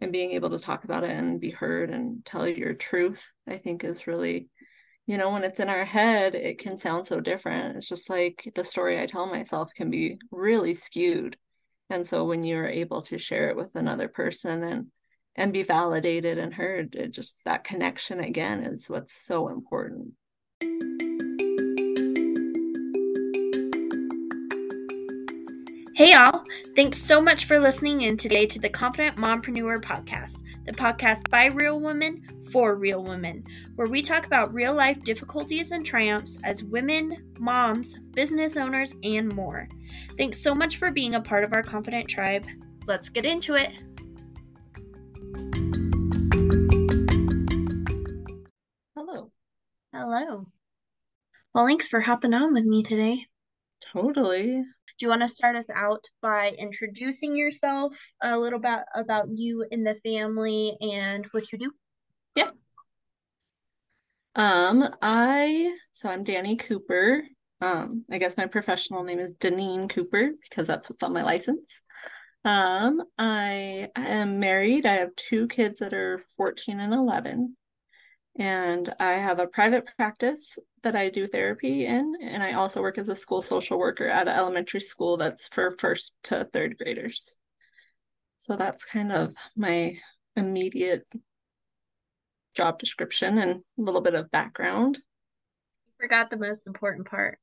and being able to talk about it and be heard and tell your truth i think is really you know when it's in our head it can sound so different. It's just like the story i tell myself can be really skewed. And so when you're able to share it with another person and and be validated and heard it just that connection again is what's so important Hey, y'all. Thanks so much for listening in today to the Confident Mompreneur podcast, the podcast by real women for real women, where we talk about real life difficulties and triumphs as women, moms, business owners, and more. Thanks so much for being a part of our Confident tribe. Let's get into it. hello Hello. Well, thanks for hopping on with me today. totally Do you want to start us out by introducing yourself a little bit about you and the family and what you do? Yeah. Um, I so I'm Danny Cooper. Um, I guess my professional name is Danyne Cooper because that's what's on my license. Um, I am married. I have two kids that are 14 and 11. And I have a private practice that I do therapy in, and I also work as a school social worker at an elementary school that's for first to third graders. So that's kind of my immediate job description and a little bit of background. You forgot the most important part.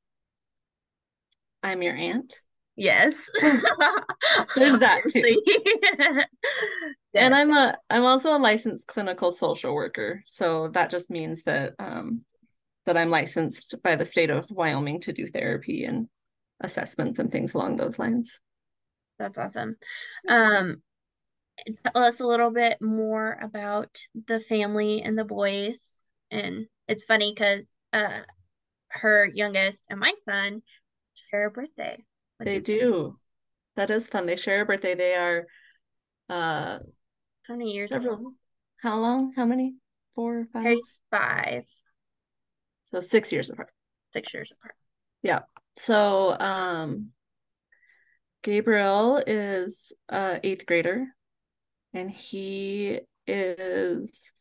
I'm your aunt. Yes. There's that too. And I'm a I'm also a licensed clinical social worker. So that just means that um that I'm licensed by the state of Wyoming to do therapy and assessments and things along those lines. That's awesome. Um, tell us a little bit more about the family and the boys. And it's funny because uh, her youngest and my son share a birthday. They do. That is fun. They share a birthday. They are uh How many years several ago? how long? How many? Four or five? Five, So six years apart. six years apart. Yeah. So um Gabriel is uh eighth grader and he is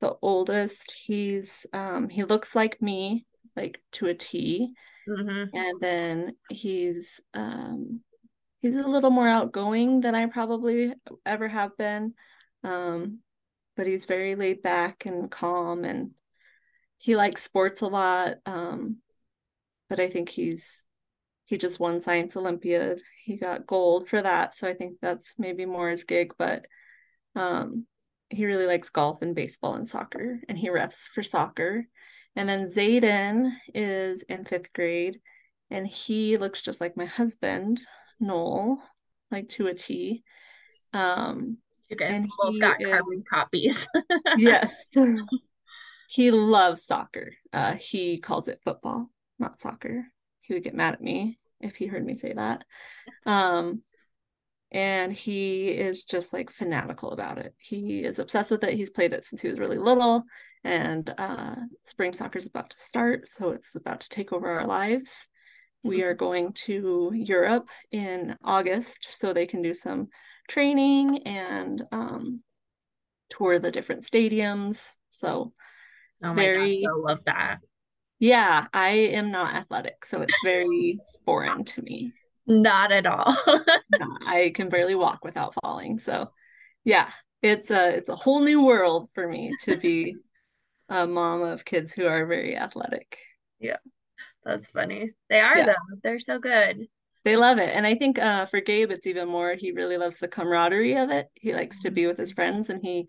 the oldest. He's um he looks like me, like to a T. Mm-hmm. And then he's um he's a little more outgoing than I probably ever have been. Um but he's very laid back and calm and he likes sports a lot. Um but I think he's he just won Science Olympiad. He got gold for that, so I think that's maybe more his gig, but um he really likes golf and baseball and soccer and he refs for soccer. And then Zayden is in 5th grade and he looks just like my husband, Noel, like to a T. Um You guys And both got is- carbon copies. yes. he loves soccer. Uh, he calls it football, not soccer. He would get mad at me if he heard me say that. Um, and he is just like fanatical about it. He is obsessed with it. He's played it since he was really little. And uh, spring soccer is about to start, so it's about to take over our lives. We are going to Europe in August so they can do some training and um, tour the different stadiums. So it's Oh my very, gosh, so love that. yeah, I am not athletic, so it's very foreign to me. Not at all. Yeah, I can barely walk without falling. So yeah, it's a it's a whole new world for me to be a mom of kids who are very athletic. Yeah. That's funny. They are Yeah. though. They're so good. They love it. And I think uh, for Gabe, it's even more, he really loves the camaraderie of it. He likes to be with his friends and he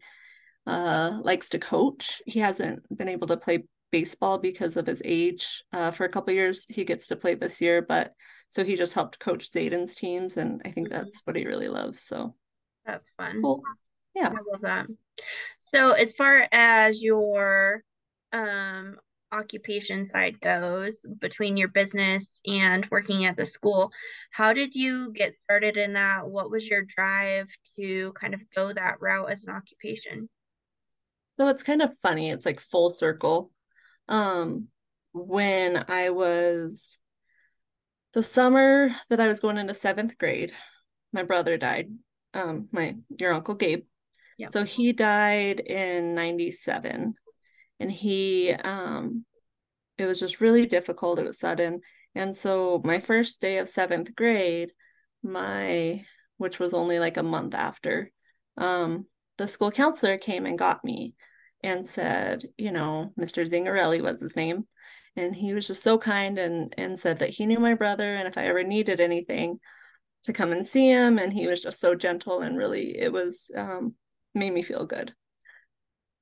uh, likes to coach. He hasn't been able to play baseball because of his age uh, for a couple years. He gets to play this year, but so he just helped coach Zayden's teams. And I think Mhm. that's what he really loves. So That's fun. cool. Yeah. I love that. So as far as your um occupation side goes, between your business and working at the school, how did you get started in that? What was your drive to kind of go that route as an occupation? So it's kind of funny. It's like full circle. Um, when I was the summer that I was going into seventh grade, my brother died. Um, my your uncle Gabe. Yep. So he died in 97 and he um it was just really difficult. It was sudden. And so my first day of 7th grade, my which was only like a month after, um the school counselor came and got me and said, you know, Mr. Zingarelli was his name. And he was just so kind and and said that he knew my brother and if I ever needed anything to come and see him. And he was just so gentle and really it was um made me feel good.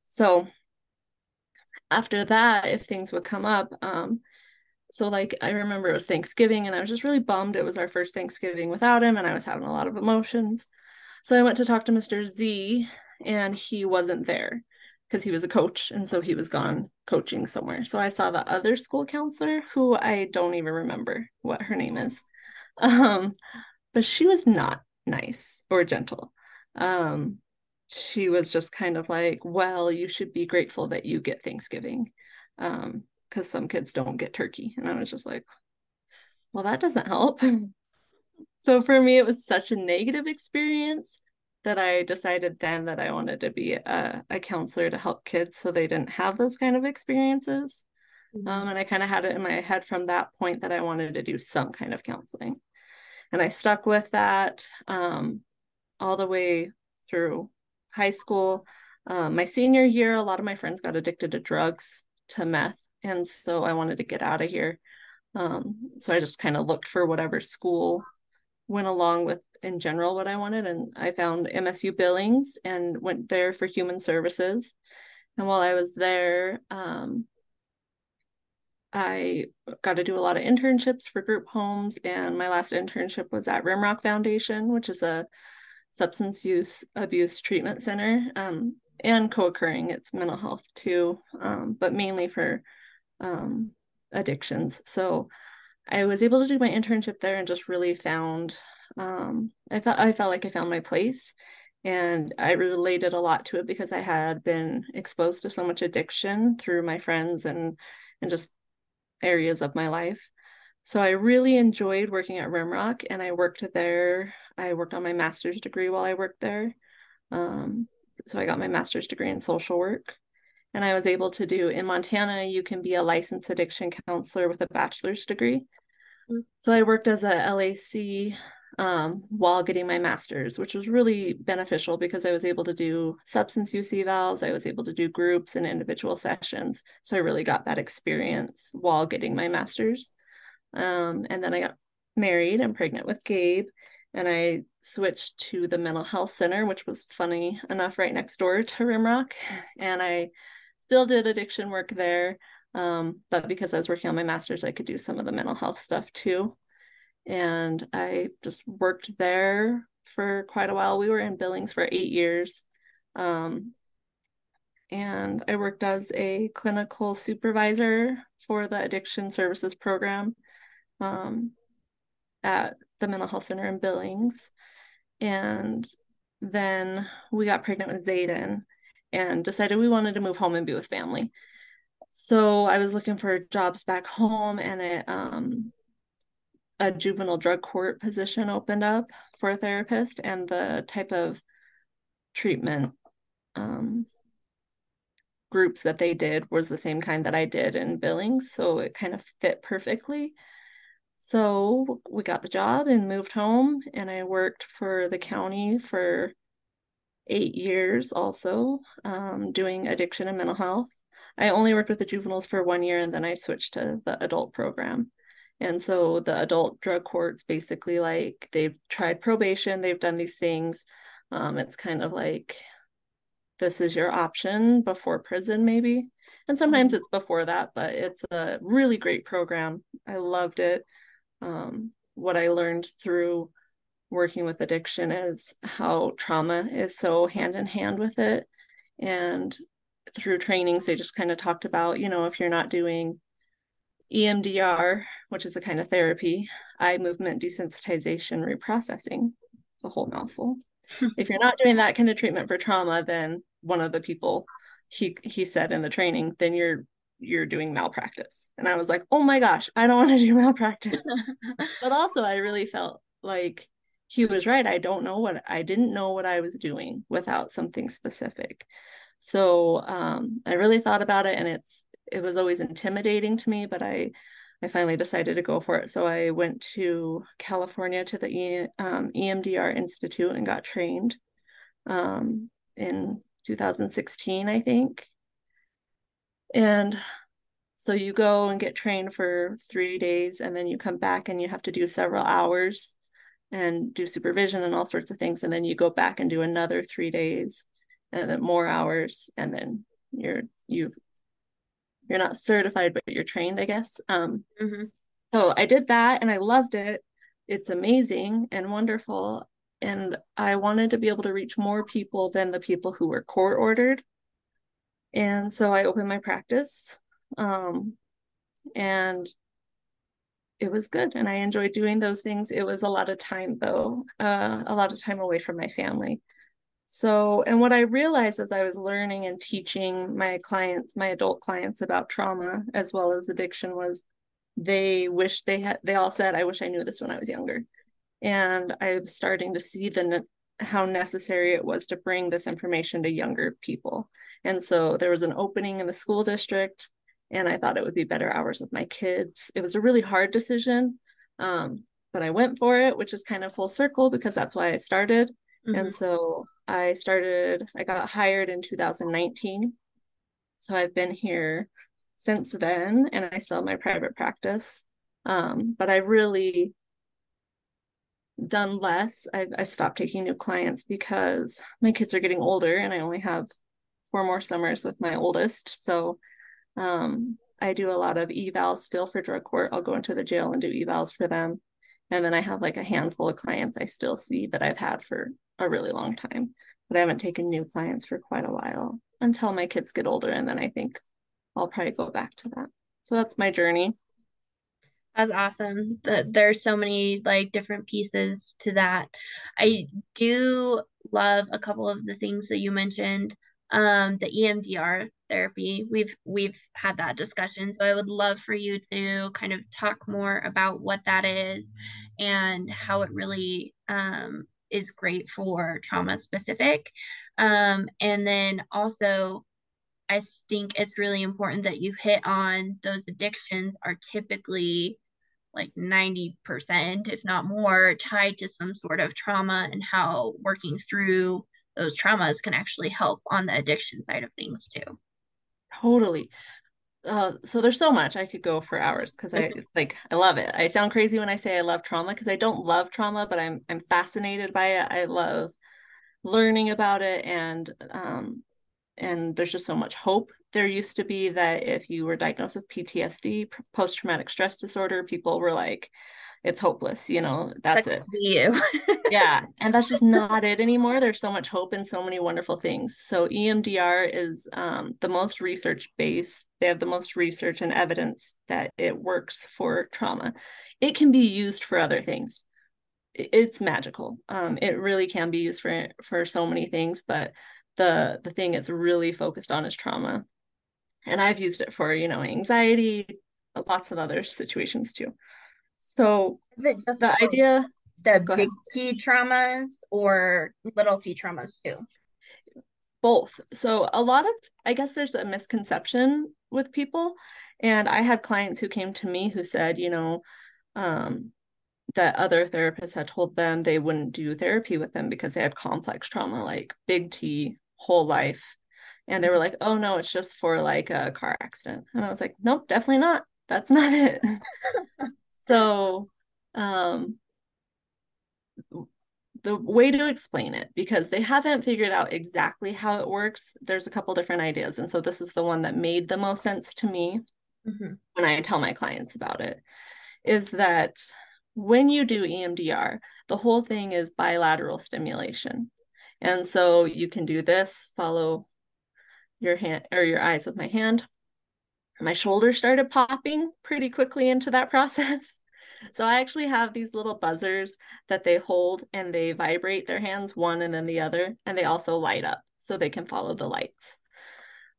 So after that, if things would come up, um, so like I remember it was Thanksgiving and I was just really bummed it was our first Thanksgiving without him and I was having a lot of emotions. So I went to talk to Mr. Z and he wasn't there because he was a coach and so he was gone coaching somewhere. So I saw the other school counselor who I don't even remember what her name is. Um but she was not nice or gentle. Um she was just kind of like, well, you should be grateful that you get Thanksgiving. Um because some kids don't get turkey. And I was just like, well, that doesn't help. so for me, it was such a negative experience that I decided then that I wanted to be a, a counselor to help kids so they didn't have those kind of experiences. Mm-hmm. Um, and I kind of had it in my head from that point that I wanted to do some kind of counseling. And I stuck with that um, all the way through high school. Um, my senior year, a lot of my friends got addicted to drugs, to meth. And so I wanted to get out of here. Um, so I just kind of looked for whatever school went along with in general what I wanted. And I found MSU Billings and went there for human services. And while I was there, um, I got to do a lot of internships for group homes. And my last internship was at Rimrock Foundation, which is a substance use abuse treatment center um, and co-occurring it's mental health too um, but mainly for um, addictions so I was able to do my internship there and just really found um, I felt I felt like I found my place and I related a lot to it because I had been exposed to so much addiction through my friends and and just areas of my life. So I really enjoyed working at Rimrock and I worked there. I worked on my master's degree while I worked there. Um, so I got my master's degree in social work and I was able to do in Montana, you can be a licensed addiction counselor with a bachelor's degree. Mm-hmm. So I worked as a LAC um, while getting my master's, which was really beneficial because I was able to do substance use evals. I was able to do groups and individual sessions. So I really got that experience while getting my master's. Um, and then I got married and pregnant with Gabe, and I switched to the mental health center, which was funny enough right next door to Rimrock. And I still did addiction work there. Um, but because I was working on my master's, I could do some of the mental health stuff too. And I just worked there for quite a while. We were in Billings for eight years. Um, and I worked as a clinical supervisor for the addiction services program um, at the mental health center in Billings. And then we got pregnant with Zayden and decided we wanted to move home and be with family. So I was looking for jobs back home and um a juvenile drug court position opened up for a therapist and the type of treatment um, groups that they did was the same kind that I did in Billings. So it kind of fit perfectly. So we got the job and moved home, and I worked for the county for eight years also, um, doing addiction and mental health. I only worked with the juveniles for one year and then I switched to the adult program. And so the adult drug courts basically like they've tried probation, they've done these things. Um, it's kind of like this is your option before prison, maybe. And sometimes mm-hmm. it's before that, but it's a really great program. I loved it. Um, what I learned through working with addiction is how trauma is so hand in hand with it. And through trainings, they just kind of talked about, you know, if you're not doing EMDR, which is a kind of therapy, eye movement desensitization reprocessing. It's a whole mouthful. if you're not doing that kind of treatment for trauma, then one of the people he he said in the training, then you're you're doing malpractice. And I was like, oh my gosh, I don't want to do malpractice. but also I really felt like he was right. I don't know what I didn't know what I was doing without something specific. So um, I really thought about it, and it's it was always intimidating to me, but I I finally decided to go for it. So I went to California to the e, um, EMDR Institute and got trained um, in 2016, I think. And so you go and get trained for three days, and then you come back and you have to do several hours and do supervision and all sorts of things and then you go back and do another three days and then more hours and then you're you've you're not certified but you're trained i guess. Um mm-hmm. so i did that and i loved it. It's amazing and wonderful and i wanted to be able to reach more people than the people who were court ordered. And so i opened my practice um and it was good and I enjoyed doing those things. It was a lot of time though, uh, a lot of time away from my family. So, and what I realized as I was learning and teaching my clients, my adult clients about trauma as well as addiction was they wish they had, they all said, I wish I knew this when I was younger. And I'm starting to see the, how necessary it was to bring this information to younger people. And so there was an opening in the school district and I thought it would be better hours with my kids. It was a really hard decision, um, but I went for it, which is kind of full circle because that's why I started. Mm-hmm. And so I started, I got hired in 2019. So I've been here since then, and I still have my private practice. Um, but I've really done less. I've, I've stopped taking new clients because my kids are getting older and I only have four more summers with my oldest. So um, I do a lot of evals still for drug court. I'll go into the jail and do evals for them. And then I have like a handful of clients I still see that I've had for a really long time, but I haven't taken new clients for quite a while until my kids get older. And then I think I'll probably go back to that. So that's my journey. That's awesome. The, there's so many like different pieces to that. I do love a couple of the things that you mentioned. Um, the EMDR therapy. We've we've had that discussion. So I would love for you to kind of talk more about what that is and how it really um, is great for trauma specific. Um, and then also I think it's really important that you hit on those addictions are typically like 90%, if not more, tied to some sort of trauma and how working through those traumas can actually help on the addiction side of things too. Totally. Uh, so there's so much I could go for hours because I like I love it. I sound crazy when I say I love trauma because I don't love trauma, but I'm I'm fascinated by it. I love learning about it and um and there's just so much hope. There used to be that if you were diagnosed with PTSD, post traumatic stress disorder, people were like, it's hopeless you know that's it. you. Yeah and that's just not it anymore there's so much hope and so many wonderful things. So emdr is um, the most research based they have the most research and evidence that it works for trauma. It can be used for other things. It's magical. Um, it really can be used for for so many things but the the thing it's really focused on is trauma. And i've used it for you know anxiety lots of other situations too so is it just the idea the big T traumas or little T traumas too? Both. So a lot of I guess there's a misconception with people. And I had clients who came to me who said, you know, um, that other therapists had told them they wouldn't do therapy with them because they had complex trauma, like big T, whole life. And they were like, oh no, it's just for like a car accident. And I was like, nope, definitely not. That's not it. so um the way to explain it because they haven't figured out exactly how it works there's a couple different ideas and so this is the one that made the most sense to me mm-hmm. when i tell my clients about it is that when you do emdr the whole thing is bilateral stimulation and so you can do this follow your hand or your eyes with my hand my shoulders started popping pretty quickly into that process. So I actually have these little buzzers that they hold and they vibrate their hands one and then the other, and they also light up so they can follow the lights.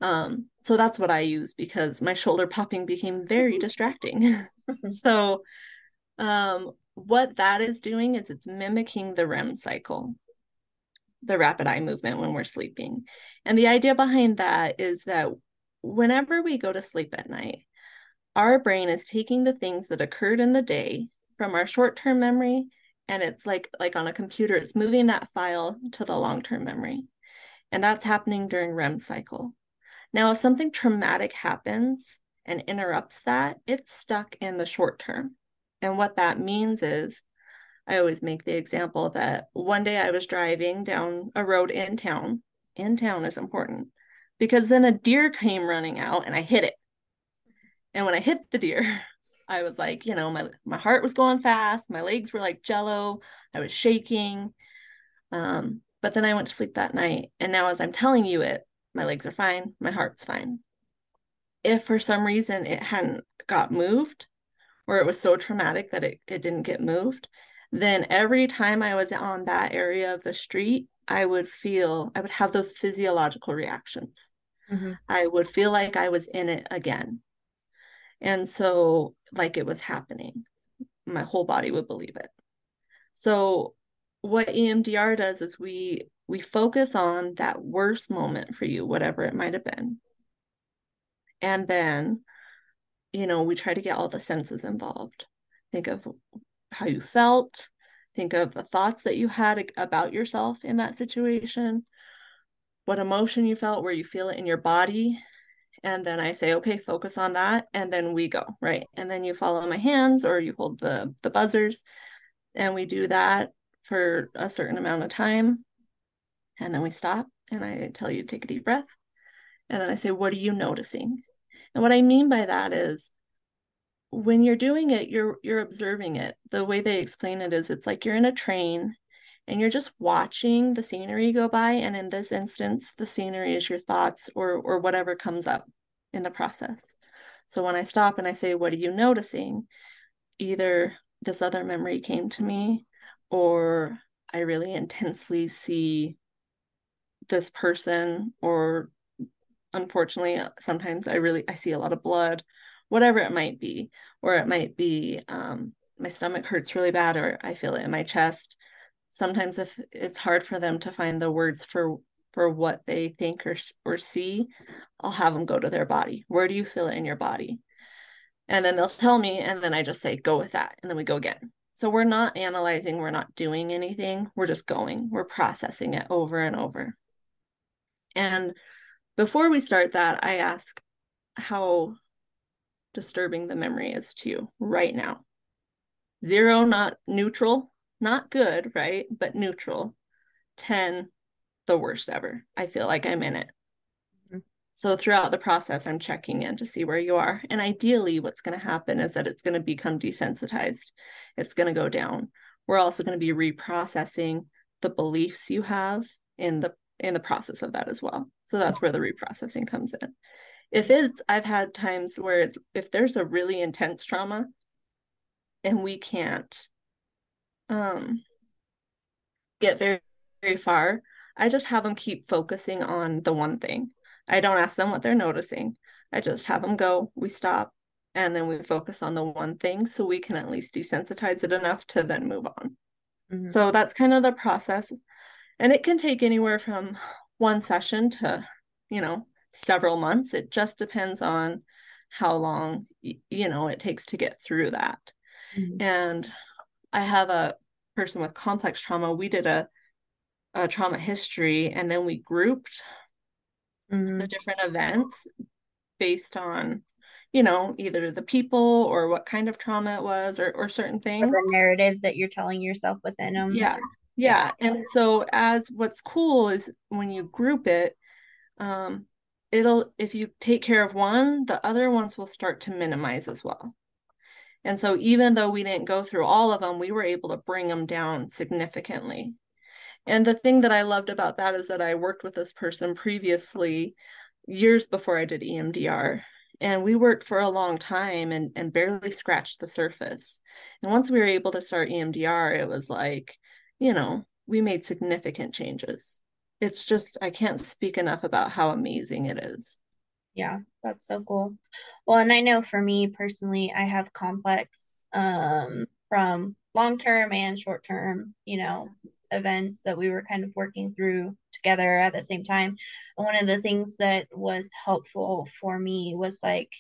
Um, so that's what I use because my shoulder popping became very distracting. so um, what that is doing is it's mimicking the REM cycle, the rapid eye movement when we're sleeping. And the idea behind that is that whenever we go to sleep at night, our brain is taking the things that occurred in the day from our short-term memory and it's like like on a computer it's moving that file to the long-term memory. And that's happening during REM cycle. Now if something traumatic happens and interrupts that it's stuck in the short term and what that means is I always make the example that one day I was driving down a road in town. In town is important because then a deer came running out and I hit it. And when I hit the deer, I was like, you know, my my heart was going fast, my legs were like jello, I was shaking. Um, but then I went to sleep that night, and now as I'm telling you it, my legs are fine, my heart's fine. If for some reason it hadn't got moved, or it was so traumatic that it, it didn't get moved, then every time I was on that area of the street, I would feel, I would have those physiological reactions. Mm-hmm. I would feel like I was in it again. And so, like it was happening, my whole body would believe it. So, what EMDR does is we we focus on that worst moment for you, whatever it might have been. And then, you know, we try to get all the senses involved. Think of how you felt, think of the thoughts that you had about yourself in that situation, what emotion you felt, where you feel it in your body, and then I say, okay, focus on that. And then we go, right? And then you follow my hands or you hold the, the buzzers. And we do that for a certain amount of time. And then we stop and I tell you to take a deep breath. And then I say, what are you noticing? And what I mean by that is when you're doing it, you're you're observing it. The way they explain it is it's like you're in a train and you're just watching the scenery go by and in this instance the scenery is your thoughts or or whatever comes up in the process. So when i stop and i say what are you noticing? either this other memory came to me or i really intensely see this person or unfortunately sometimes i really i see a lot of blood whatever it might be or it might be um, my stomach hurts really bad or i feel it in my chest sometimes if it's hard for them to find the words for for what they think or or see i'll have them go to their body. Where do you feel it in your body? And then they'll tell me and then i just say go with that and then we go again. So we're not analyzing we're not doing anything we're just going. We're processing it over and over. And before we start that i ask how disturbing the memory is to you right now. Zero not neutral not good, right? But neutral. 10, the worst ever. I feel like I'm in it. Mm-hmm. So throughout the process, I'm checking in to see where you are. And ideally, what's going to happen is that it's going to become desensitized. It's going to go down. We're also going to be reprocessing the beliefs you have in the in the process of that as well. So that's where the reprocessing comes in. If it's I've had times where it's if there's a really intense trauma and we can't um get very very far i just have them keep focusing on the one thing. I don't ask them what they're noticing. I just have them go we stop and then we focus on the one thing so we can at least desensitize it enough to then move on. Mm-hmm. so that's kind of the process. And it can take anywhere from one session to you know several months. It just depends on how long you know it takes to get through that. Mm-hmm. and i have a person with complex trauma, we did a, a trauma history and then we grouped mm-hmm. the different events based on you know either the people or what kind of trauma it was or, or certain things or the narrative that you're telling yourself within them yeah. yeah and so as what's cool is when you group it um it'll if you take care of one the other ones will start to minimize as well and so even though we didn't go through all of them, we were able to bring them down significantly. And the thing that I loved about that is that I worked with this person previously, years before I did EMDR. And we worked for a long time and, and barely scratched the surface. And once we were able to start EMDR, it was like, you know, we made significant changes. It's just, I can't speak enough about how amazing it is. Yeah, that's so cool. Well, and I know for me personally, I have complex um from long term and short term, you know, events that we were kind of working through together at the same time. And one of the things that was helpful for me was like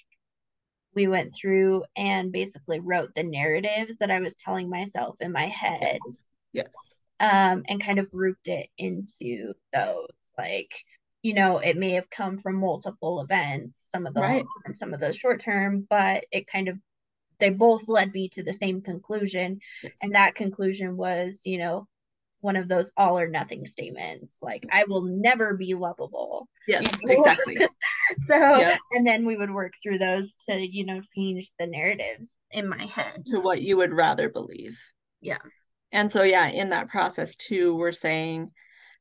we went through and basically wrote the narratives that I was telling myself in my head. Yes. yes. Um, and kind of grouped it into those like you know it may have come from multiple events some of the right. term some of the short term but it kind of they both led me to the same conclusion yes. and that conclusion was you know one of those all or nothing statements like i will never be lovable yes you know? exactly so yeah. and then we would work through those to you know change the narratives in my head to what you would rather believe yeah and so yeah in that process too we're saying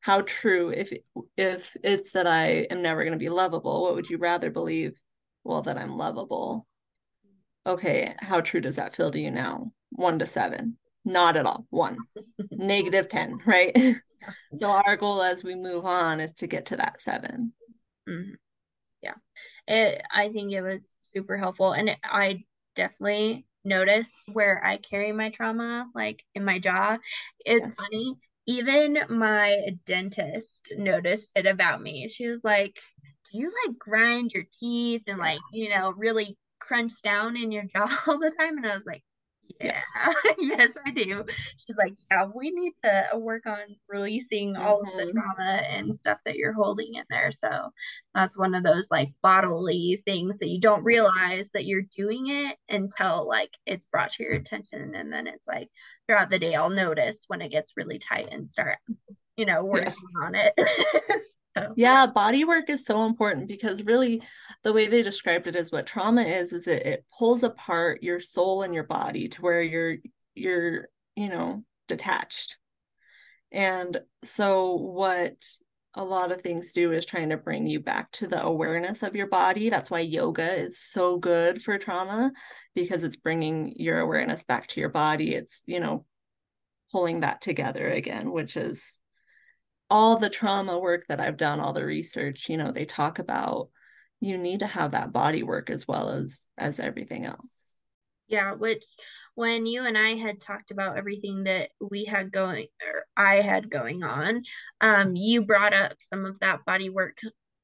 how true if if it's that i am never going to be lovable what would you rather believe? Well that i'm lovable. Okay how true does that feel to you now? One to seven. Not at all. One. Negative 10 right? So our goal as we move on is to get to that 7 mm-hmm. yeah. It i think it was super helpful and it, i definitely notice where i carry my trauma like in my jaw. It's yes. funny even my dentist noticed it about me she was like do you like grind your teeth and like you know really crunch down in your jaw all the time and i was like yeah, yes. yes, I do. She's like, yeah, we need to work on releasing all mm-hmm. of the mm-hmm. trauma and stuff that you're holding in there. So that's one of those like bodily things that you don't realize that you're doing it until like it's brought to your attention. And then it's like throughout the day, I'll notice when it gets really tight and start, you know, working yes. on it. Oh. Yeah, body work is so important because really the way they described it is what trauma is is it, it pulls apart your soul and your body to where you're you're, you know, detached. And so what a lot of things do is trying to bring you back to the awareness of your body. That's why yoga is so good for trauma because it's bringing your awareness back to your body. It's, you know, pulling that together again, which is all the trauma work that I've done, all the research, you know, they talk about you need to have that body work as well as as everything else. Yeah, which when you and I had talked about everything that we had going or I had going on, um, you brought up some of that body work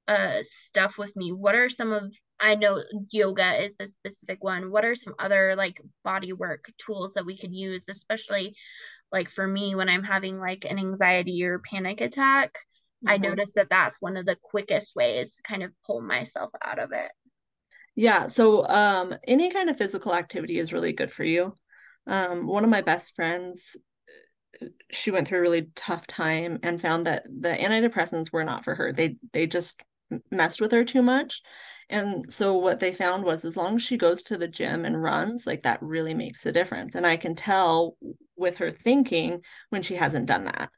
uh stuff with me. What are some of I know yoga is a specific one. What are some other like body work tools that we could use, especially like for me when i'm having like an anxiety or panic attack mm-hmm. i noticed that that's one of the quickest ways to kind of pull myself out of it yeah so um any kind of physical activity is really good for you um one of my best friends she went through a really tough time and found that the antidepressants were not for her they they just messed with her too much and so what they found was as long as she goes to the gym and runs, like that really makes a difference. And I can tell with her thinking when she hasn't done that.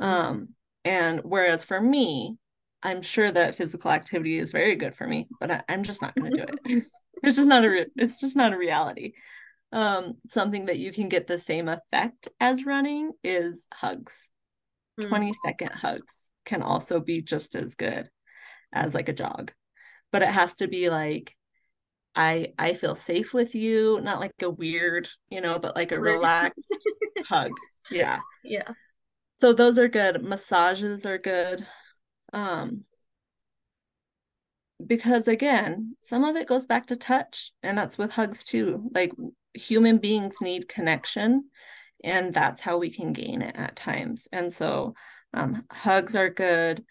Um, and whereas for me, I'm sure that physical activity is very good for me, but I, am just not going to do it. it's just not a re- it's just not a reality. Um, something that you can get the same effect as running is hugs. Mm. 20 second hugs can also be just as good as like a jog but it has to be like I I feel safe with you, not like a weird, you know, but like a relaxed hug. Yeah. Yeah. So those are good. Massages are good. Um because again, some of it goes back to touch and that's with hugs too. Like human beings need connection and that's how we can gain it at times. And so um hugs are good.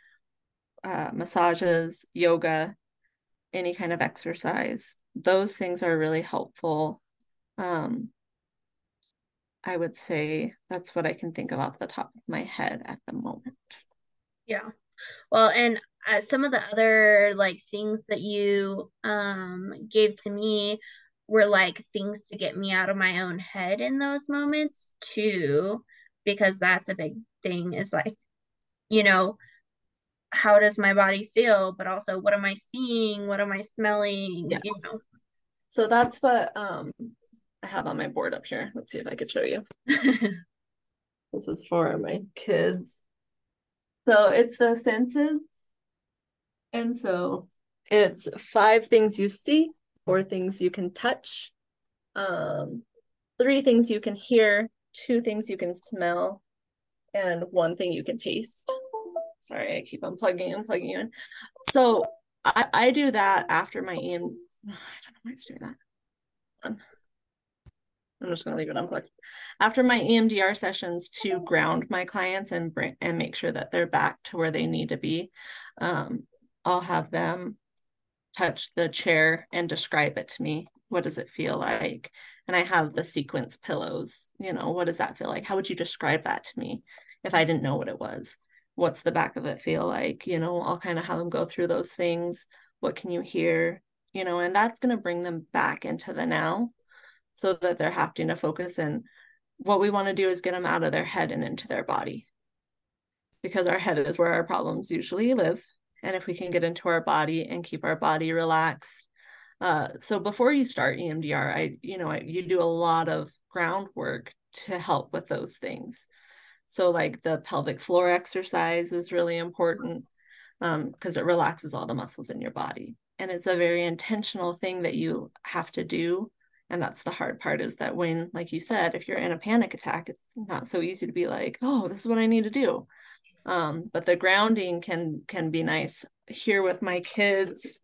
Uh, massages, yoga, any kind of exercise. Those things are really helpful. Um, I would say that's what I can think of off the top of my head at the moment. Yeah. Well, and uh, some of the other like things that you um gave to me were like things to get me out of my own head in those moments too because that's a big thing is like you know how does my body feel but also what am i seeing? What am i smelling? Yes. you know? So that's what um i have on my board up here. Let's see if i could show you. This is for my kids so it's the senses and so it's five things you see four things you can touch um three things you can hear two things you can smell and one thing you can taste. Sorry, I keep unplugging and plugging in. So I, I do that after my EM. I don't know why it's doing that. I'm just going to leave it unplugged. After my EMDR sessions to ground my clients and bring and make sure that they're back to where they need to be, um, I'll have them touch the chair and describe it to me. What does it feel like? And I have the sequence pillows. You know, what does that feel like? How would you describe that to me if I didn't know what it was? What's the back of it feel like? You know, I'll kind of have them go through those things. What can you hear? You know, and that's going to bring them back into the now so that they're having to focus and what we want to do is get them out of their head and into their body. Because our head is where our problems usually live and if we can get into our body and keep our body relaxed uh, so before you start emdr i you know I, you do a lot of groundwork to help with those things. So like the pelvic floor exercise is really important because um, it relaxes all the muscles in your body. And it's a very intentional thing that you have to do and that's the hard part is that when like you said if you're in a panic attack it's not so easy to be like oh this is what i need to do. Um, but the grounding can can be nice. Here with my kids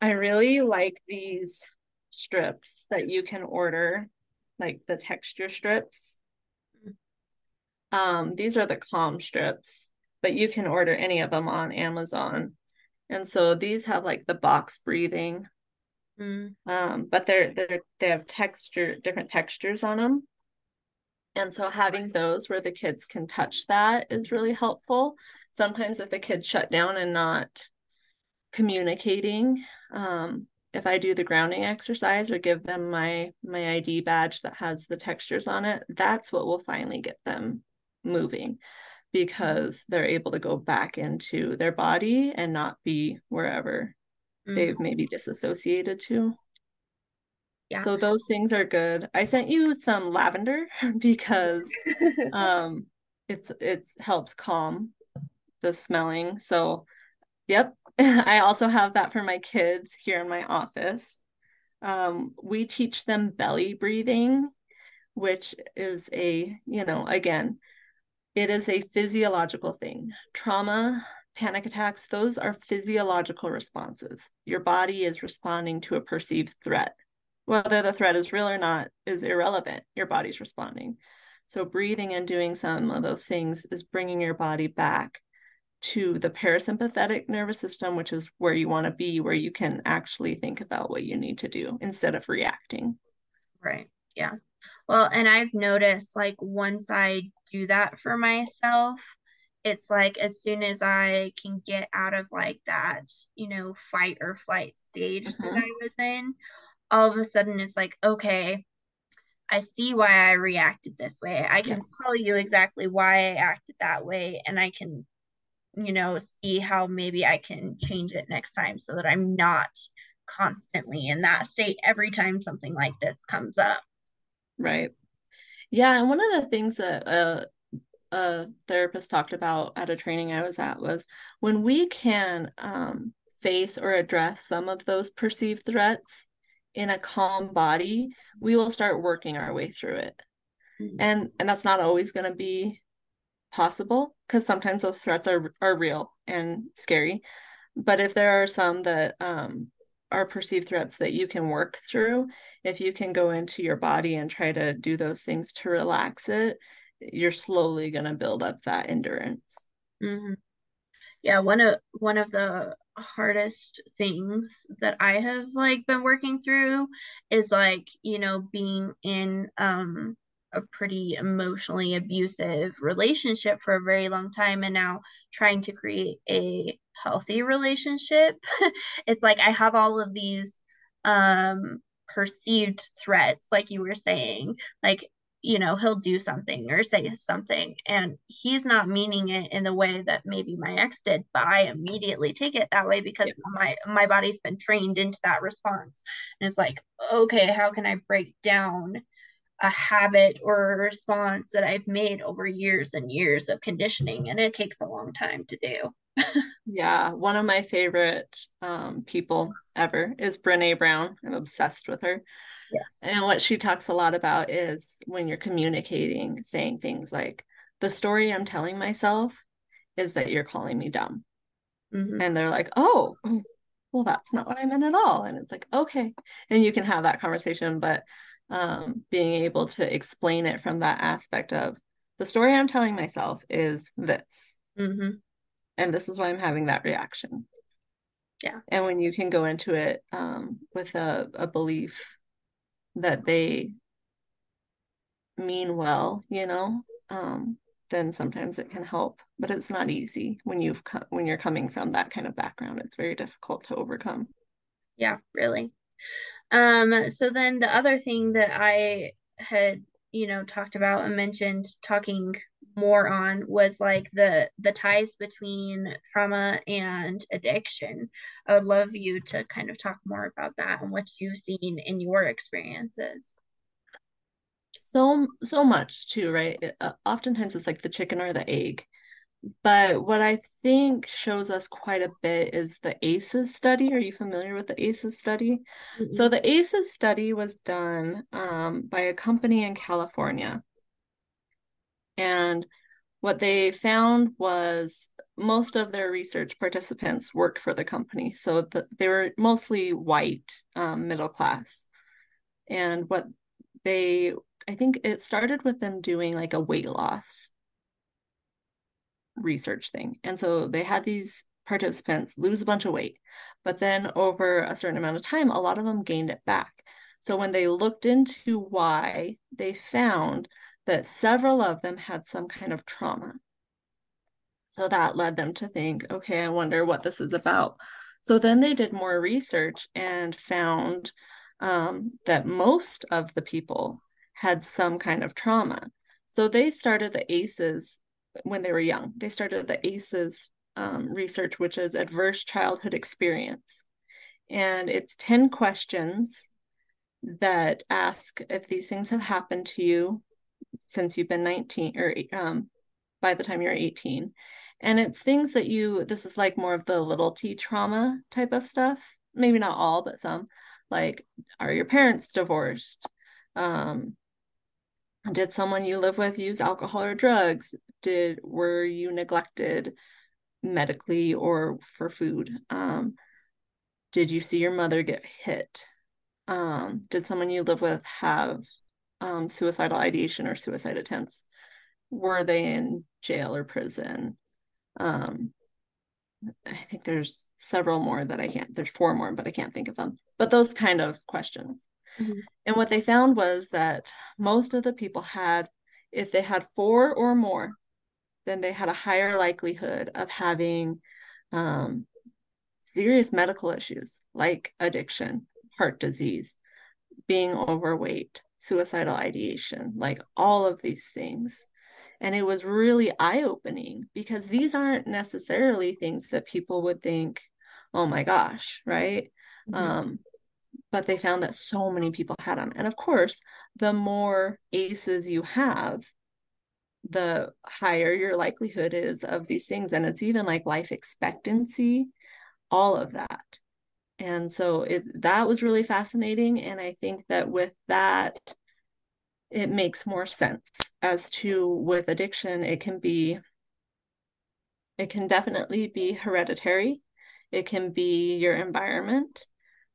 i really like these strips that you can order like the texture strips. Um, these are the calm strips but you can order any of them on amazon. And so these have like the box breathing Mm. Um, but they're they're they have texture different textures on them. And so having those where the kids can touch that is really helpful. Sometimes if the kids shut down and not communicating, um, if I do the grounding exercise or give them my my ID badge that has the textures on it, that's what will finally get them moving because they're able to go back into their body and not be wherever mm. they've maybe disassociated to. Yeah. So those things are good. I sent you some lavender because um it's it's helps calm the smelling. So yep. I also have that for my kids here in my office. Um, we teach them belly breathing, which is a, you know, again, it is a physiological thing. Trauma panic attacks, those are physiological responses. Your body is responding to a perceived threat. Whether the threat is real or not is irrelevant. Your body's responding. So, breathing and doing some of those things is bringing your body back to the parasympathetic nervous system, which is where you want to be, where you can actually think about what you need to do instead of reacting. Right. Yeah. Well, and I've noticed like once I do that for myself, it's like as soon as I can get out of like that, you know, fight or flight stage that mm-hmm. I was in, all of a sudden it's like, okay, I see why I reacted this way. I can yes. tell you exactly why I acted that way, and I can, you know, see how maybe I can change it next time so that I'm not constantly in that state every time something like this comes up. Right. Yeah. And one of the things that uh, a therapist talked about at a training I was at was when we can um, face or address some of those perceived threats in a calm body, we will start working our way through it. Mm-hmm. And and that's not always going to be possible because sometimes those threats are are real and scary. But if there are some that um, are perceived threats that you can work through, if you can go into your body and try to do those things to relax it, you're slowly going to build up that endurance. Mm-hmm. Yeah, one of one of the hardest things that I have like been working through is like, you know, being in um a pretty emotionally abusive relationship for a very long time and now trying to create a healthy relationship. it's like I have all of these um perceived threats like you were saying like you know he'll do something or say something and he's not meaning it in the way that maybe my ex did but i immediately take it that way because yes. my my body's been trained into that response. And it's like okay how can i break down a habit or a response that i've made over years and years of conditioning? And it takes a long time to do. Yeah one of my favorite um, people ever is Brené Brown. I'm obsessed with her Yeah. And what she talks a lot about is when you're communicating, saying things like, the story I'm telling myself is that you're calling me dumb. Mm-hmm. And they're like, oh, well, that's not what I meant at all. And it's like, okay. And you can have that conversation, but um, being able to explain it from that aspect of the story I'm telling myself is this. Mm-hmm. And this is why I'm having that reaction. Yeah. And when you can go into it um, with a, a belief that they mean well, you know, um, then sometimes it can help. But it's not easy when you've come, when you're coming from that kind of background. It's very difficult to overcome. Yeah, really. Um, so then the other thing that I had, you know, talked about and mentioned talking more on was like the the ties between trauma and addiction. I would love you to kind of talk more about that and what you've seen in your experiences so so much too right uh, oftentimes it's like the chicken or the egg but what I think shows us quite a bit is the ACEs study. Are you familiar with the ACEs study? Mm-hmm. So the ACEs study was done um, by a company in California. And what they found was most of their research participants worked for the company. So the, they were mostly white, um, middle class. And what they, I think it started with them doing like a weight loss research thing. And so they had these participants lose a bunch of weight, but then over a certain amount of time, a lot of them gained it back. So when they looked into why, they found that several of them had some kind of trauma. So that led them to think, okay, I wonder what this is about. So then they did more research and found um, that most of the people had some kind of trauma. So they started the ACEs when they were young. They started the ACEs um, research, which is Adverse Childhood Experience. And it's 10 questions that ask if these things have happened to you since you've been 19 or um, by the time you're 18. And it's things that you, this is like more of the little t trauma type of stuff. Maybe not all, but some. Like, are your parents divorced? Um, did someone you live with use alcohol or drugs did were you neglected medically or for food um, did you see your mother get hit um, did someone you live with have um, suicidal ideation or suicide attempts were they in jail or prison? Um, i think there's several more that i can't there's four more but i can't think of them. But those kind of questions. Mm-hmm. And what they found was that most of the people had, if they had four or more, then they had a higher likelihood of having um, serious medical issues like addiction, heart disease, being overweight, suicidal ideation, like all of these things. And it was really eye opening because these aren't necessarily things that people would think, oh my gosh, right? Mm-hmm. Um, but they found that so many people had them. And of course, the more ACEs you have, the higher your likelihood is of these things. And it's even like life expectancy, all of that. And so it that was really fascinating. And I think that with that, it makes more sense as to with addiction, it can be, it can definitely be hereditary. It can be your environment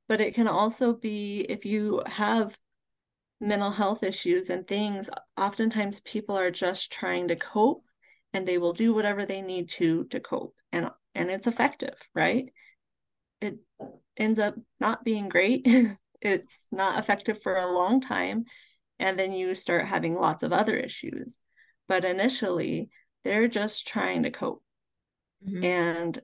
but it can also be if you have mental health issues and things oftentimes people are just trying to cope and they will do whatever they need to to cope and and it's effective right it ends up not being great it's not effective for a long time and then you start having lots of other issues but initially they're just trying to cope mm-hmm. and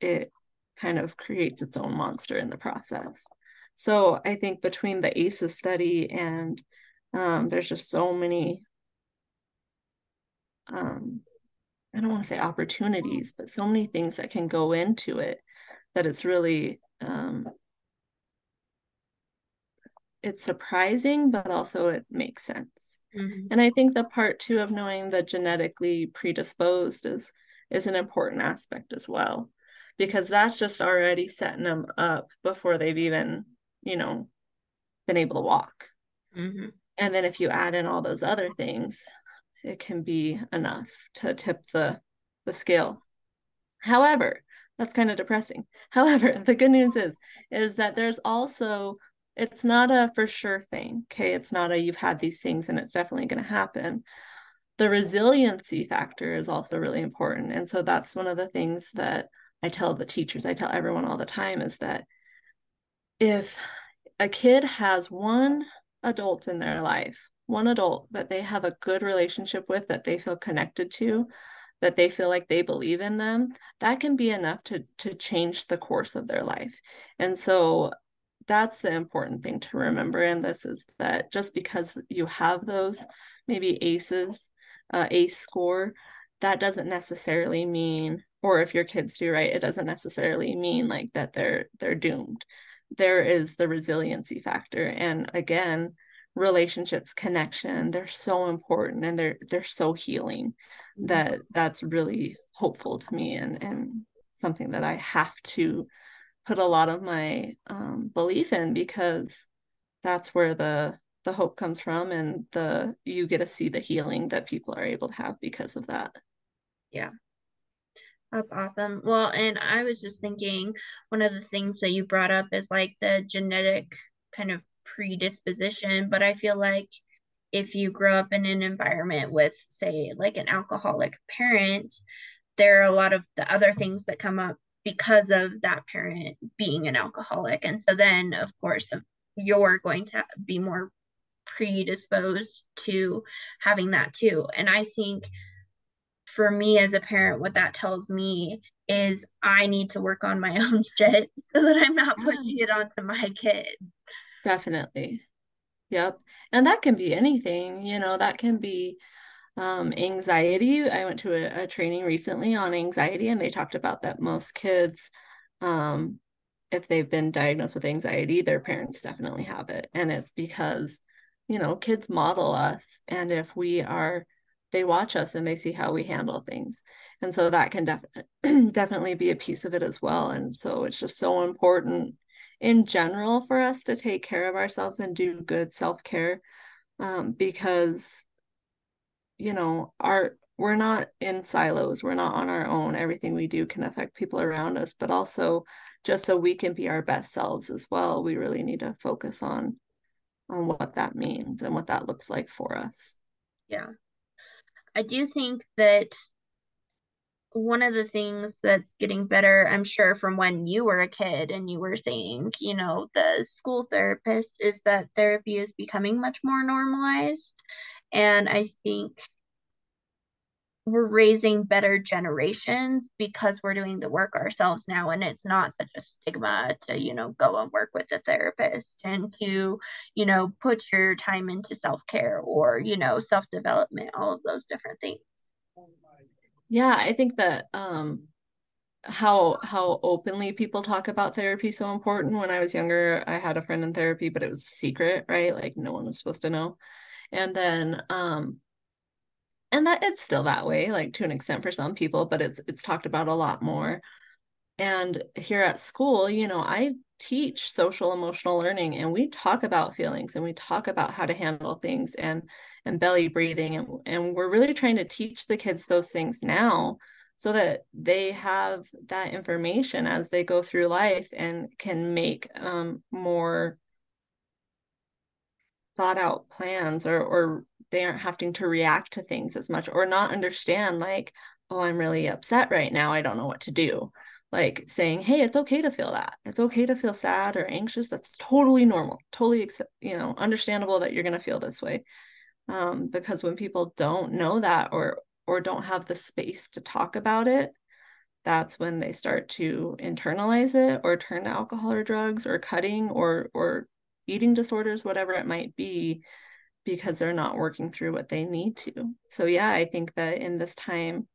it kind of creates its own monster in the process. So I think between the ACEs study and um, there's just so many, um, I don't want to say opportunities, but so many things that can go into it that it's really, um, it's surprising, but also it makes sense. Mm-hmm. And I think the part too of knowing that genetically predisposed is is an important aspect as well because that's just already setting them up before they've even, you know, been able to walk. Mm-hmm. And then if you add in all those other things, it can be enough to tip the the scale. However, that's kind of depressing. However, the good news is is that there's also it's not a for sure thing. Okay, it's not a you've had these things and it's definitely going to happen. The resiliency factor is also really important. And so that's one of the things that I tell the teachers, I tell everyone all the time is that if a kid has one adult in their life, one adult that they have a good relationship with, that they feel connected to, that they feel like they believe in them, that can be enough to to change the course of their life. And so that's the important thing to remember in this is that just because you have those maybe aces, uh, ace score, that doesn't necessarily mean, or if your kids do right, it doesn't necessarily mean like that they're they're doomed. There is the resiliency factor, and again, relationships connection they're so important and they're they're so healing mm-hmm. that that's really hopeful to me and and something that i have to put a lot of my um, belief in because that's where the the hope comes from and the you get to see the healing that people are able to have because of that. Yeah. That's awesome. Well and i was just thinking one of the things that you brought up is like the genetic kind of predisposition, but I feel like if you grow up in an environment with, say, like an alcoholic parent, there are a lot of the other things that come up because of that parent being an alcoholic. And so then, of course, um, you're going to be more predisposed to having that too. And I think for me as a parent, what that tells me is I need to work on my own shit so that I'm not mm. pushing it onto my kid. Definitely. Yep. And that can be anything, you know, that can be um, anxiety. I went to a, a, training recently on anxiety, and they talked about that most kids, um, if they've been diagnosed with anxiety, their parents definitely have it. And it's because, you know, kids model us. And if we are, they watch us and they see how we handle things. And so that can def- definitely be a piece of it as well. And so it's just so important in general for us to take care of ourselves and do good self-care um, because you know our we're not in silos we're not on our own everything we do can affect people around us but also just so we can be our best selves as well we really need to focus on on what that means and what that looks like for us. Yeah. I do think that one of the things that's getting better, I'm sure, from when you were a kid and you were seeing, you know, the school therapist, is that therapy is becoming much more normalized. And I think we're raising better generations because we're doing the work ourselves now and it's not such a stigma to you know go and work with a therapist and to you know put your time into self-care or you know self-development all of those different things yeah, I think that um how how openly people talk about therapy so important. When I was younger, I had a friend in therapy, but it was secret, right? Like no one was supposed to know. And then um and that it's still that way, like to an extent for some people, but it's it's talked about a lot more. And here at school, you know, I teach social emotional learning and we talk about feelings and we talk about how to handle things and and belly breathing and, and we're really trying to teach the kids those things now so that they have that information as they go through life and can make um, more thought out plans or or they aren't having to react to things as much or not understand like oh i'm really upset right now. I don't know what to do like saying hey it's okay to feel that. It's okay to feel sad or anxious. That's totally normal totally accept, you know understandable that you're going to feel this way um, because when people don't know that or or don't have the space to talk about it that's when they start to internalize it or turn to alcohol or drugs or cutting or or eating disorders whatever it might be because they're not working through what they need to. So yeah i think that in this time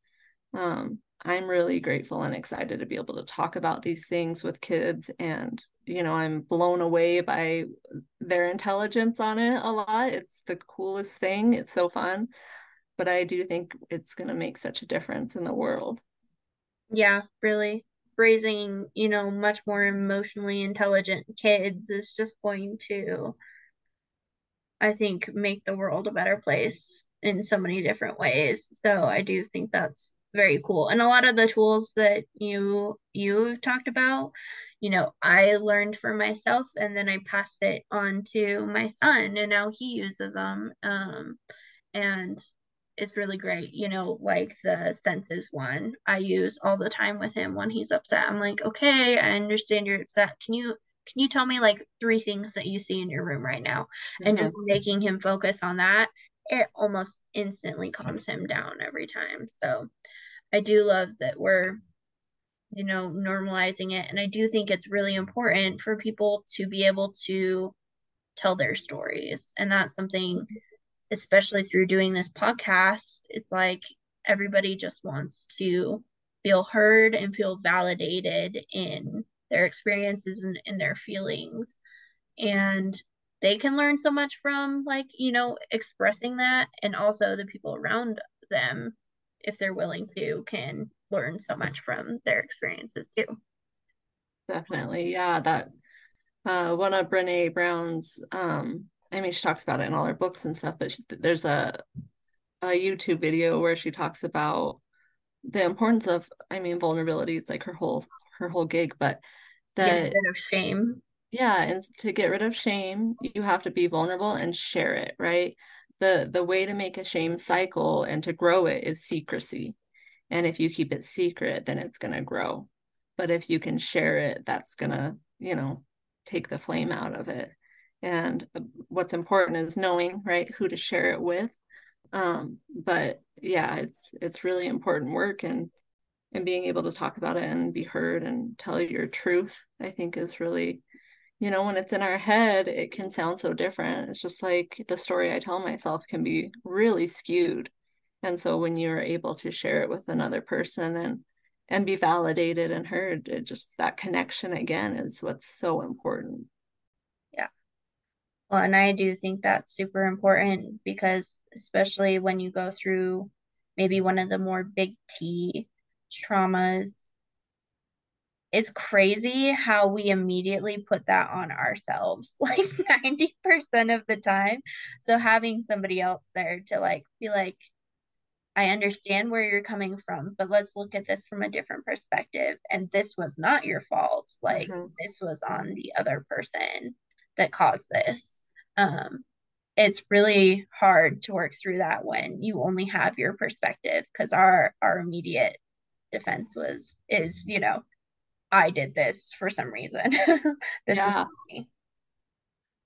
um, I'm really grateful and excited to be able to talk about these things with kids. And, you know, I'm blown away by their intelligence on it a lot. It's the coolest thing. It's so fun. But I do think it's going to make such a difference in the world. Yeah, really. Raising, you know, much more emotionally intelligent kids is just going to I think make the world a better place in so many different ways. So I do think that's very cool. And a lot of the tools that you you've talked about, you know, I learned for myself and then I passed it on to my son and now he uses them. Um, and it's really great, you know, like the senses one I use all the time with him when he's upset. I'm like, okay, I understand you're upset. Can you can you tell me like three things that you see in your room right now? Mm-hmm. And just making him focus on that, it almost instantly calms him down every time. So I do love that we're, you know, normalizing it. And I do think it's really important for people to be able to tell their stories. And that's something, especially through doing this podcast, it's like everybody just wants to feel heard and feel validated in their experiences and in their feelings. And they can learn so much from like, you know, expressing that and also the people around them if they're willing to, can learn so much from their experiences too. Definitely. Yeah. That uh, one of Brené Brown's, um, I mean, she talks about it in all her books and stuff, but she, there's a, a YouTube video where she talks about the importance of, I mean, vulnerability. It's like her whole, her whole gig, but that of shame. Yeah. And to get rid of shame, you have to be vulnerable and share it. Right the the way to make a shame cycle and to grow it is secrecy. And if you keep it secret then it's going to grow. But if you can share it that's going to you know take the flame out of it. And what's important is knowing right who to share it with. Um but yeah it's it's really important work and and being able to talk about it and be heard and tell your truth i think is really you know, when it's in our head, it can sound so different. It's just like the story I tell myself can be really skewed. And so when you're able to share it with another person and and be validated and heard, it just that connection again is what's so important. Yeah. Well, and I do think that's super important because especially when you go through maybe one of the more big T traumas it's crazy how we immediately put that on ourselves like 90% of the time. So having somebody else there to like be like i understand where you're coming from but let's look at this from a different perspective and this was not your fault. Like mm-hmm. this was on the other person that caused this. Um it's really hard to work through that when you only have your perspective because our our immediate defense was is you know I did this for some reason. this yeah.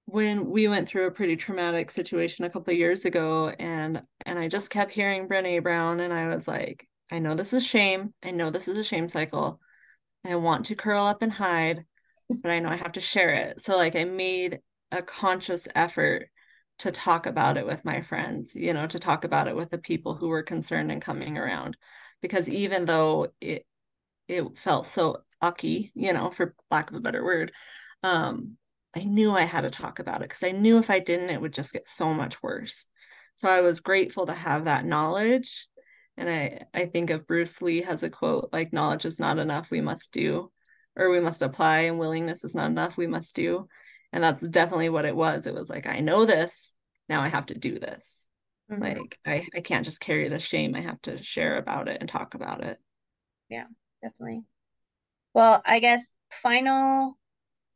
When we went through a pretty traumatic situation a couple of years ago and and I just kept hearing Brené Brown and I was like, I know this is shame. I know this is a shame cycle. I want to curl up and hide, but I know I have to share it. So like I made a conscious effort to talk about it with my friends, you know, to talk about it with the people who were concerned and coming around. Because even though it it felt so ucky, you know, for lack of a better word, um, I knew I had to talk about it because I knew if I didn't, it would just get so much worse. So I was grateful to have that knowledge. And I, I think of Bruce Lee has a quote like, knowledge is not enough, we must do, or we must apply, and willingness is not enough, we must do. And that's definitely what it was. It was like, I know this, now I have to do this. Mm-hmm. Like, I, I can't just carry the shame, I have to share about it and talk about it. Yeah, definitely. Well, I guess final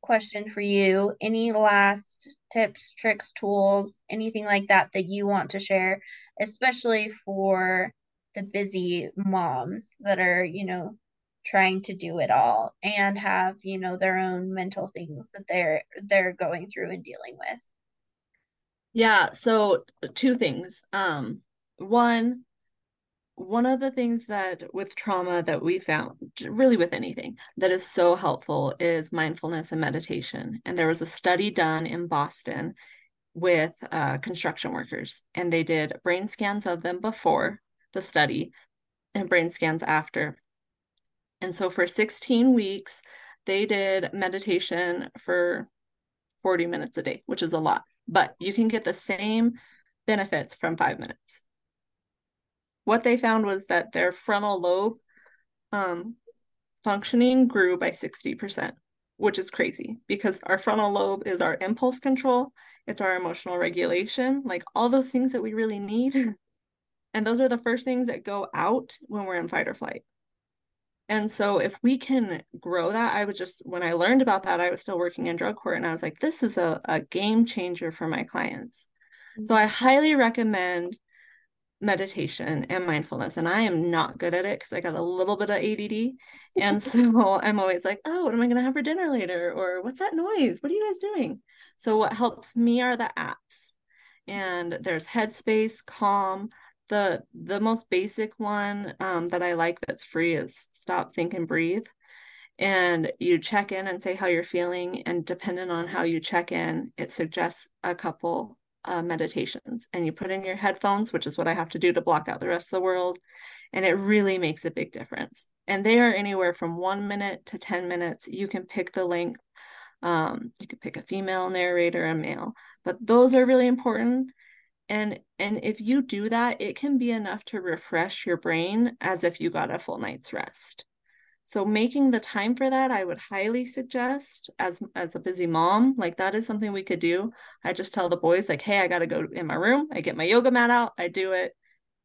question for you. Any last tips, tricks, tools, anything like that that you want to share, especially for the busy moms that are, you know, trying to do it all and have, you know, their own mental things that they're they're going through and dealing with. Yeah, so two things. Um one one of the things that with trauma that we found really with anything that is so helpful is mindfulness and meditation. And there was a study done in boston with uh, construction workers and they did brain scans of them before the study and brain scans after. And so for 16 weeks they did meditation for 40 minutes a day which is a lot but you can get the same benefits from five minutes what they found was that their frontal lobe um, functioning grew by 60%. which is crazy because our frontal lobe is our impulse control, it's our emotional regulation, like all those things that we really need. And those are the first things that go out when we're in fight or flight. And so if we can grow that, I was just when I learned about that, I was still working in drug court and I was like, this is a, a game changer for my clients. Mm-hmm. So I highly recommend meditation and mindfulness. And I am not good at it because I got a little bit of ADD. And so I'm always like, oh, what am I going to have for dinner later? Or what's that noise? What are you guys doing? So what helps me are the apps. And there's Headspace, Calm, the the most basic one um, that I like that's free is Stop, Think, and Breathe. And you check in and say how you're feeling, and depending on how you check in, it suggests a couple uh, meditations. And you put in your headphones, which is what I have to do to block out the rest of the world, and it really makes a big difference. And they are anywhere from one minute to ten minutes. You can pick the length. Um, you could pick a female narrator, a male, but those are really important and and if you do that it can be enough to refresh your brain as if you got a full night's rest so making the time for that i would highly suggest as as a busy mom like that is something we could do. I just tell the boys like hey i got to go in my room. I get my yoga mat out. I do it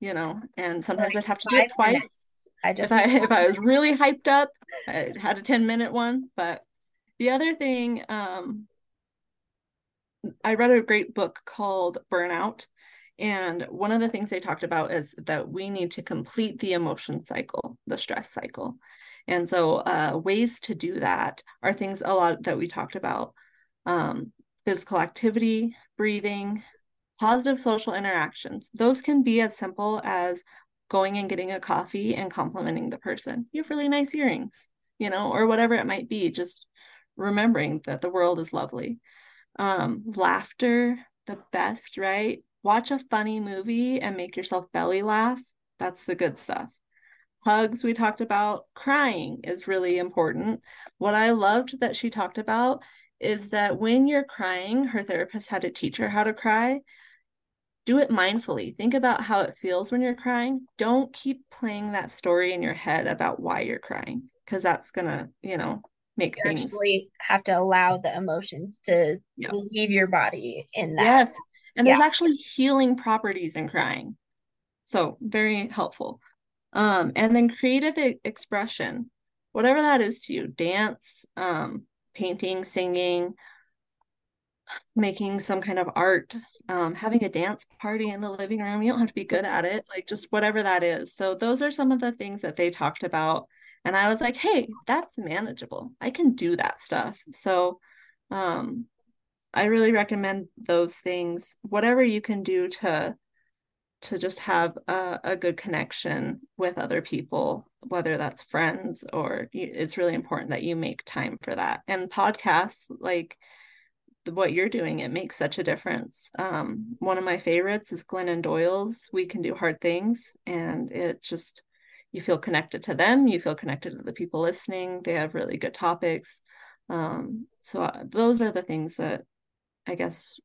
you know and sometimes like i'd have to do it twice minutes. i just if i if i was really hyped up i had a 10 minute one. But the other thing um I read a great book called Burnout. And one of the things they talked about is that we need to complete the emotion cycle, the stress cycle. And so, uh, ways to do that are things a lot that we talked about um, physical activity, breathing, positive social interactions. Those can be as simple as going and getting a coffee and complimenting the person. You have really nice earrings, you know, or whatever it might be. Just remembering that the world is lovely. Um, laughter, the best, right? watch a funny movie and make yourself belly laugh. That's the good stuff. Hugs, we talked about. Crying is really important. What I loved that she talked about is that when you're crying, her therapist had to teach her how to cry. Do it mindfully. Think about how it feels when you're crying. Don't keep playing that story in your head about why you're crying because that's going to, you know, make you things actually have to allow the emotions to yep. leave your body in that. Yes. And there's actually healing properties in crying. So, very helpful. Um, and then creative expression, whatever that is to you dance, um, painting, singing, making some kind of art, um, having a dance party in the living room. You don't have to be good at it, like just whatever that is. So, those are some of the things that they talked about. And I was like, hey, that's manageable. I can do that stuff. So, um, I really recommend those things. Whatever you can do to to just have a, a good connection with other people, whether that's friends or it's really important that you make time for that. And podcasts, like what you're doing, it makes such a difference. Um, one of my favorites is Glennon Doyle's We Can Do Hard Things. And it just, you feel connected to them, you feel connected to the people listening. They have really good topics. Um, so uh, those are the things that I guess,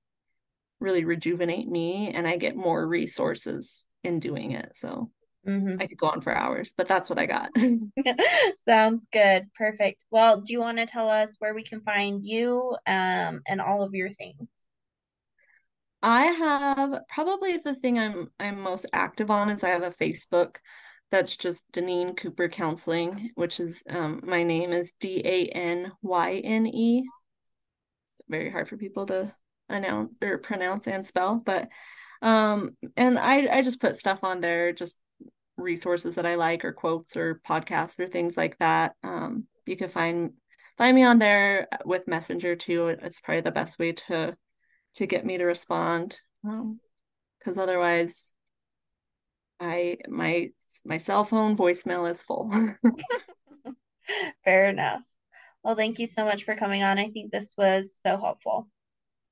really rejuvenate me and I get more resources in doing it. So mm-hmm. I could go on for hours, but that's what I got. Sounds good. Perfect. Well, do you want to tell us where we can find you um, and all of your things? I have probably the thing I'm I'm most active on is I have a Facebook that's just Danyne Cooper Counseling, which is um, my name is D A N Y N E very hard for people to announce or pronounce and spell but um and i i just put stuff on there just resources that i like or quotes or podcasts or things like that um you can find find me on there with messenger too it's probably the best way to to get me to respond um because otherwise i my my cell phone voicemail is full fair enough well, thank you so much for coming on. I think this was so helpful.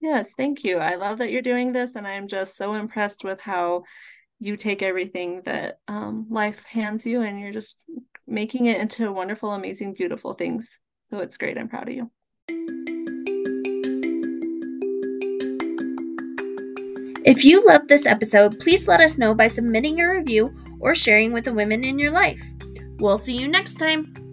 Yes, thank you. I love that you're doing this, and I'm just so impressed with how you take everything that um, life hands you and you're just making it into wonderful, amazing, beautiful things. So it's great. I'm proud of you. If you loved this episode, please let us know by submitting a review or sharing with the women in your life. We'll see you next time.